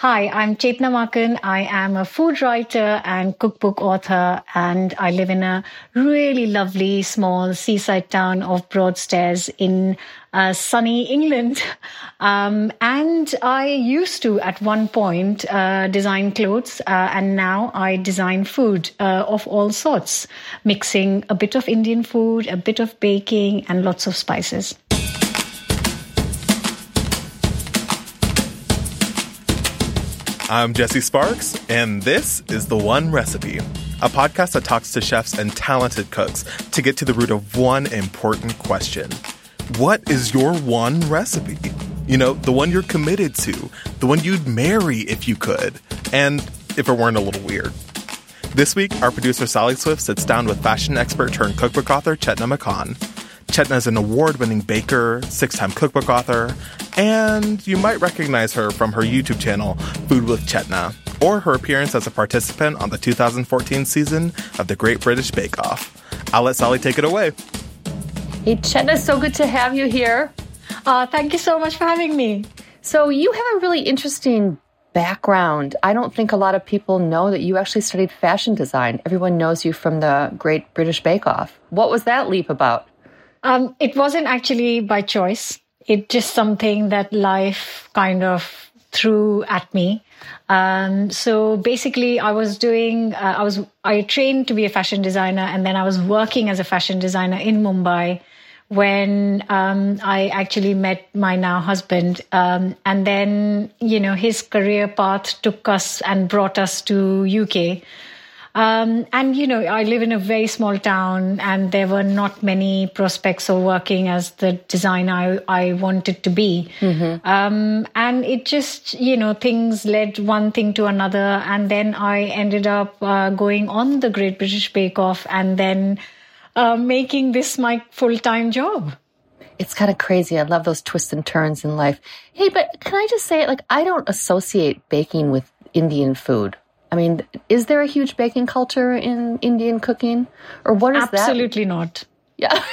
Hi, I'm Chetna Makan. I am a food writer and cookbook author, and I live in a really lovely small seaside town of Broadstairs in uh, sunny England. Um, and I used to, at one point, uh, design clothes, uh, and now I design food uh, of all sorts, mixing a bit of Indian food, a bit of baking, and lots of spices. I'm Jesse Sparks, and this is The One Recipe, a podcast that talks to chefs and talented cooks to get to the root of one important question What is your one recipe? You know, the one you're committed to, the one you'd marry if you could, and if it weren't a little weird. This week, our producer Sally Swift sits down with fashion expert turned cookbook author Chetna Makan. Chetna is an award winning baker, six time cookbook author, and you might recognize her from her YouTube channel, Food with Chetna, or her appearance as a participant on the 2014 season of the Great British Bake Off. I'll let Sally take it away. Hey, Chetna, so good to have you here. Uh, thank you so much for having me. So, you have a really interesting background. I don't think a lot of people know that you actually studied fashion design. Everyone knows you from the Great British Bake Off. What was that leap about? Um, it wasn't actually by choice it's just something that life kind of threw at me. Um, so basically, I was doing, uh, I was, I trained to be a fashion designer, and then I was working as a fashion designer in Mumbai when um, I actually met my now husband. Um, and then, you know, his career path took us and brought us to UK. Um, and, you know, I live in a very small town and there were not many prospects of working as the designer I, I wanted to be. Mm-hmm. Um, and it just, you know, things led one thing to another. And then I ended up uh, going on the Great British Bake Off and then uh, making this my full time job it's kind of crazy. I love those twists and turns in life. Hey, but can I just say, like, I don't associate baking with Indian food. I mean, is there a huge baking culture in Indian cooking? Or what is Absolutely that? not. Yeah.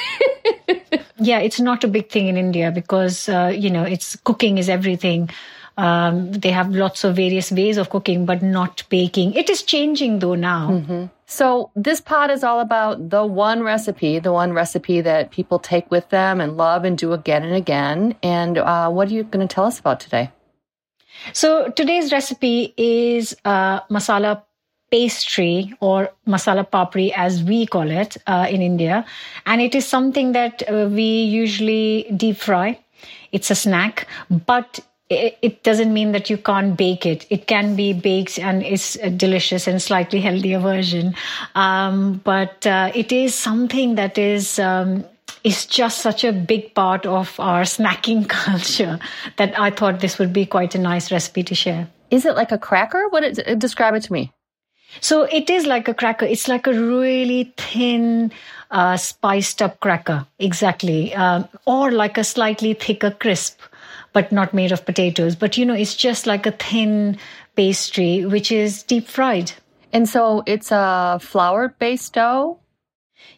yeah, it's not a big thing in India because, uh, you know, it's cooking is everything. Um, they have lots of various ways of cooking, but not baking. It is changing though now. Mm-hmm. So this pod is all about the one recipe, the one recipe that people take with them and love and do again and again. And uh, what are you going to tell us about today? So today's recipe is uh, masala pastry or masala papri as we call it uh, in India. And it is something that uh, we usually deep fry. It's a snack, but it, doesn't mean that you can't bake it. It can be baked and it's a delicious and slightly healthier version. Um, but uh, it is something that is um, is just such a big part of our snacking culture that I thought this would be quite a nice recipe to share. Is it like a cracker? What is it, describe it to me. So it is like a cracker. It's like a really thin, uh, spiced up cracker, exactly, um, or like a slightly thicker crisp, but not made of potatoes. But you know, it's just like a thin pastry which is deep fried. And so it's a flour based dough.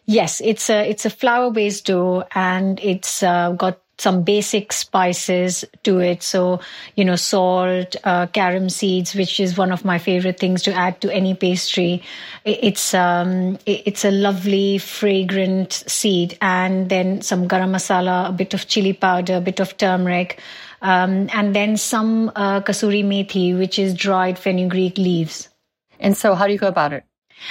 Yes, it's a it's a flour based dough, and it's uh, got some basic spices to it. So, you know, salt, uh, carom seeds, which is one of my favorite things to add to any pastry. It's, um, it's a lovely, fragrant seed. And then some garam masala, a bit of chili powder, a bit of turmeric. Um, and then some uh, kasuri methi, which is dried fenugreek leaves. And so, how do you go about it?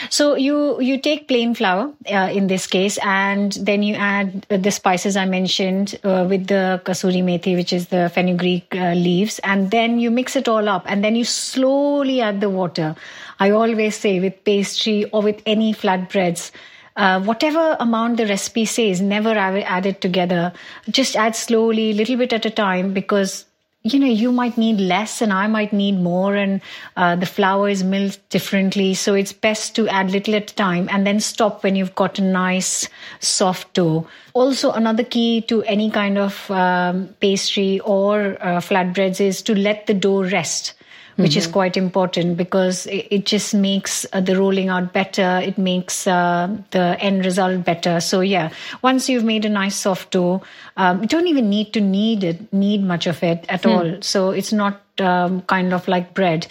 So you you take plain flour uh, in this case, and then you add the spices I mentioned uh, with the kasuri methi, which is the fenugreek uh, leaves, and then you mix it all up, and then you slowly add the water. I always say with pastry or with any flatbreads. Uh, whatever amount the recipe says, never add it together. Just add slowly, little bit at a time, because you know you might need less and i might need more and uh, the flour is milled differently. So it's best to add little at a time and then stop when you've got a nice soft dough. Also another key to any kind of um, pastry or uh, flatbreads is to let the dough rest which mm-hmm. is quite important because it, it just makes uh, the rolling out better. It makes uh, the end result better. So yeah, once you've made a nice soft dough, um, you don't even need to knead it, need much of it at hmm. all. So it's not um, kind of like bread.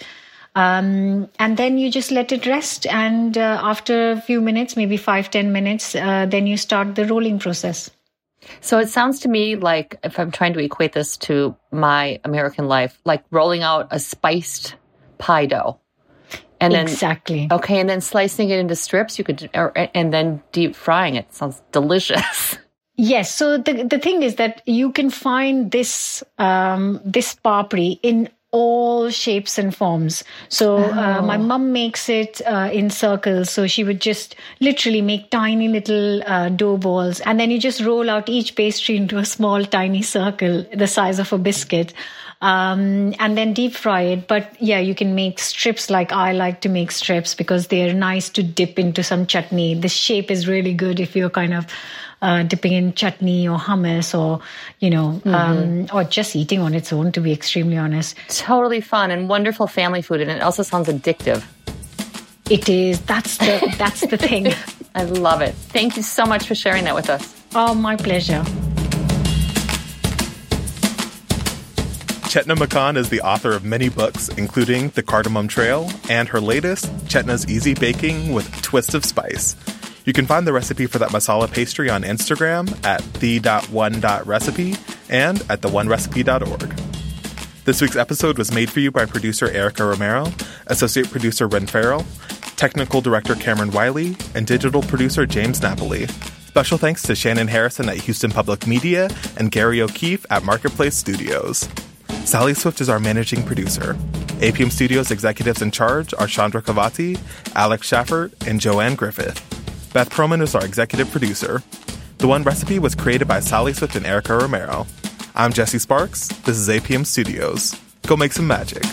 Um, and then you just let it rest. And uh, after a few minutes, maybe five ten minutes, uh, then you start the rolling process. So it sounds to me like, if I'm trying to equate this to my American life, like rolling out a spiced pie dough. And then, exactly. Okay, and then slicing it into strips. You could, or, and then deep frying it. Sounds delicious. Yes. So the the thing is that you can find this um, this papri in all shapes and forms. So oh. uh, my mum makes it uh, in circles. So she would just literally make tiny little uh, dough balls, and then you just roll out each pastry into a small, tiny circle the size of a biscuit. Um, and then deep fry it. But yeah, you can make strips like I like to make strips because they're nice to dip into some chutney. The shape is really good if you're kind of uh, dipping in chutney or hummus or, you know, mm-hmm. um, or just eating on its own, to be extremely honest. Totally fun and wonderful family food. And it also sounds addictive. It is. That's the, that's the thing. I love it. Thank you so much for sharing that with us. Oh, my pleasure. Chetna Makan is the author of many books, including The Cardamom Trail and her latest, Chetna's Easy Baking with Twist of Spice. You can find the recipe for that masala pastry on Instagram at the.one.recipe and at theonerecipe.org. This week's episode was made for you by producer Erica Romero, associate producer Ren Farrell, technical director Cameron Wiley, and digital producer James Napoli. Special thanks to Shannon Harrison at Houston Public Media and Gary O'Keefe at Marketplace Studios. Sally Swift is our managing producer. APM Studios executives in charge are Chandra Kavati, Alex Schaffert, and Joanne Griffith. Beth Perlman is our executive producer. The One Recipe was created by Sally Swift and Erica Romero. I'm Jesse Sparks. This is APM Studios. Go make some magic.